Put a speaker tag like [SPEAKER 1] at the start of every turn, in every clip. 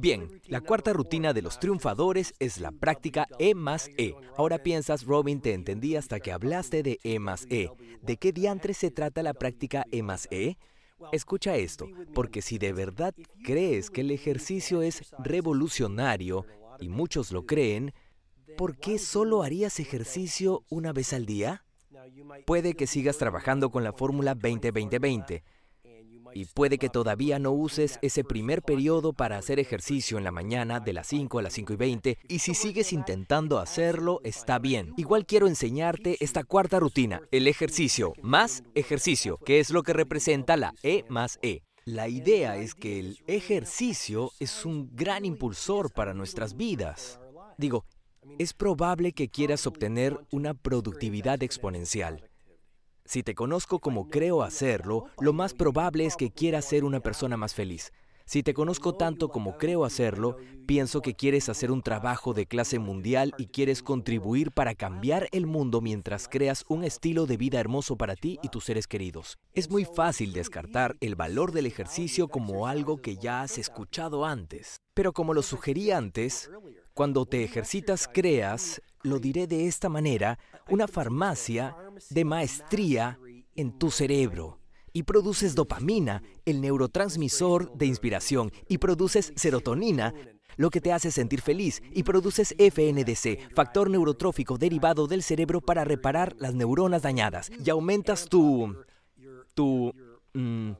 [SPEAKER 1] Bien, la cuarta rutina de los triunfadores es la práctica E más E. Ahora piensas, Robin, te entendí hasta que hablaste de E más E. ¿De qué diantre se trata la práctica E más E? Escucha esto, porque si de verdad crees que el ejercicio es revolucionario, y muchos lo creen, ¿por qué solo harías ejercicio una vez al día? Puede que sigas trabajando con la fórmula 20-20-20 y puede que todavía no uses ese primer periodo para hacer ejercicio en la mañana de las 5 a las 5 y 20 y si sigues intentando hacerlo está bien. Igual quiero enseñarte esta cuarta rutina, el ejercicio más ejercicio, que es lo que representa la E más E. La idea es que el ejercicio es un gran impulsor para nuestras vidas. Digo, es probable que quieras obtener una productividad exponencial. Si te conozco como creo hacerlo, lo más probable es que quieras ser una persona más feliz. Si te conozco tanto como creo hacerlo, pienso que quieres hacer un trabajo de clase mundial y quieres contribuir para cambiar el mundo mientras creas un estilo de vida hermoso para ti y tus seres queridos. Es muy fácil descartar el valor del ejercicio como algo que ya has escuchado antes. Pero como lo sugerí antes, cuando te ejercitas creas, lo diré de esta manera, una farmacia de maestría en tu cerebro. Y produces dopamina, el neurotransmisor de inspiración, y produces serotonina, lo que te hace sentir feliz, y produces FNDC, factor neurotrófico derivado del cerebro para reparar las neuronas dañadas, y aumentas tu... tu... Mm,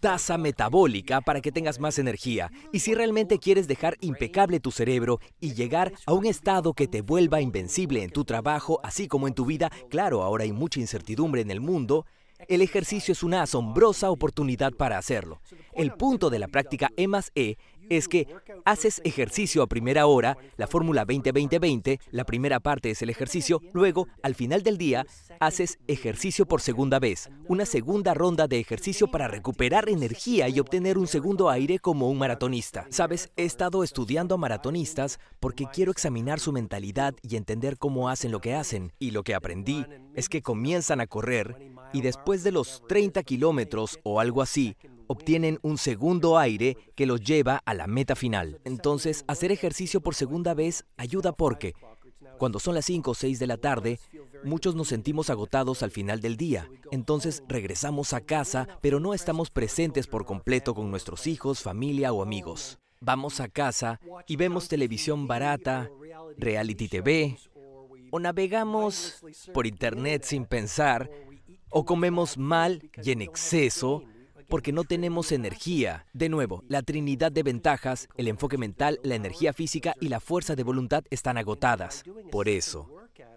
[SPEAKER 1] tasa metabólica para que tengas más energía. Y si realmente quieres dejar impecable tu cerebro y llegar a un estado que te vuelva invencible en tu trabajo, así como en tu vida, claro, ahora hay mucha incertidumbre en el mundo, el ejercicio es una asombrosa oportunidad para hacerlo. El punto de la práctica E más E es que haces ejercicio a primera hora, la fórmula 20-20-20, la primera parte es el ejercicio, luego, al final del día, haces ejercicio por segunda vez, una segunda ronda de ejercicio para recuperar energía y obtener un segundo aire como un maratonista. Sabes, he estado estudiando a maratonistas porque quiero examinar su mentalidad y entender cómo hacen lo que hacen, y lo que aprendí es que comienzan a correr y después de los 30 kilómetros o algo así, obtienen un segundo aire que los lleva a la meta final. Entonces, hacer ejercicio por segunda vez ayuda porque cuando son las 5 o 6 de la tarde, muchos nos sentimos agotados al final del día. Entonces regresamos a casa, pero no estamos presentes por completo con nuestros hijos, familia o amigos. Vamos a casa y vemos televisión barata, reality TV, o navegamos por internet sin pensar, o comemos mal y en exceso, porque no tenemos energía. De nuevo, la trinidad de ventajas, el enfoque mental, la energía física y la fuerza de voluntad están agotadas. Por eso,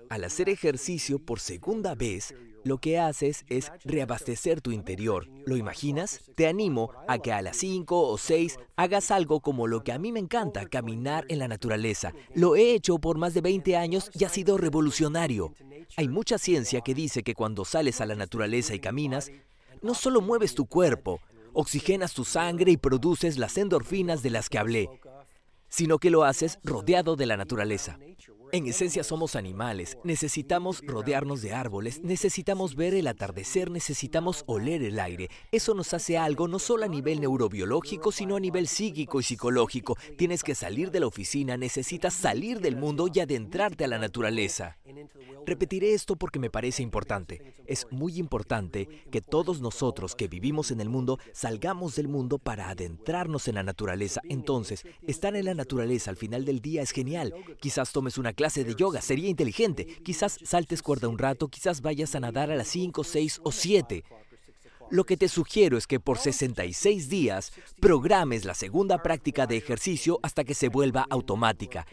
[SPEAKER 1] al hacer ejercicio por segunda vez, lo que haces es reabastecer tu interior. ¿Lo imaginas? Te animo a que a las 5 o 6 hagas algo como lo que a mí me encanta, caminar en la naturaleza. Lo he hecho por más de 20 años y ha sido revolucionario. Hay mucha ciencia que dice que cuando sales a la naturaleza y caminas, no solo mueves tu cuerpo, oxigenas tu sangre y produces las endorfinas de las que hablé, sino que lo haces rodeado de la naturaleza. En esencia somos animales, necesitamos rodearnos de árboles, necesitamos ver el atardecer, necesitamos oler el aire. Eso nos hace algo no solo a nivel neurobiológico, sino a nivel psíquico y psicológico. Tienes que salir de la oficina, necesitas salir del mundo y adentrarte a la naturaleza. Repetiré esto porque me parece importante. Es muy importante que todos nosotros que vivimos en el mundo salgamos del mundo para adentrarnos en la naturaleza. Entonces, estar en la naturaleza al final del día es genial. Quizás tomes una clase de yoga, sería inteligente. Quizás saltes cuerda un rato, quizás vayas a nadar a las 5, 6 o 7. Lo que te sugiero es que por 66 días programes la segunda práctica de ejercicio hasta que se vuelva automática.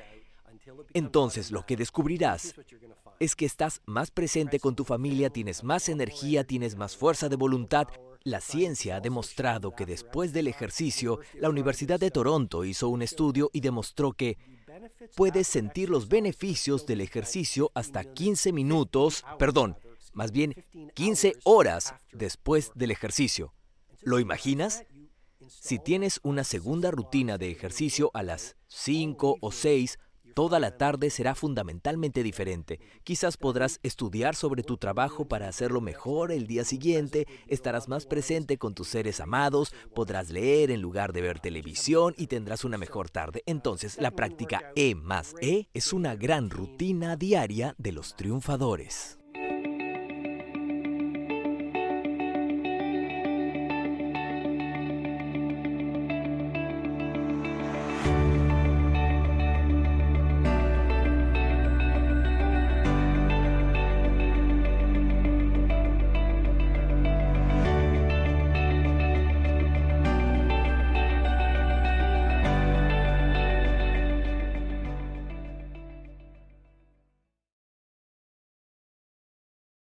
[SPEAKER 1] Entonces lo que descubrirás es que estás más presente con tu familia, tienes más energía, tienes más fuerza de voluntad. La ciencia ha demostrado que después del ejercicio, la Universidad de Toronto hizo un estudio y demostró que puedes sentir los beneficios del ejercicio hasta 15 minutos, perdón, más bien 15 horas después del ejercicio. ¿Lo imaginas? Si tienes una segunda rutina de ejercicio a las 5 o 6, Toda la tarde será fundamentalmente diferente. Quizás podrás estudiar sobre tu trabajo para hacerlo mejor el día siguiente, estarás más presente con tus seres amados, podrás leer en lugar de ver televisión y tendrás una mejor tarde. Entonces, la práctica E más E es una gran rutina diaria de los triunfadores.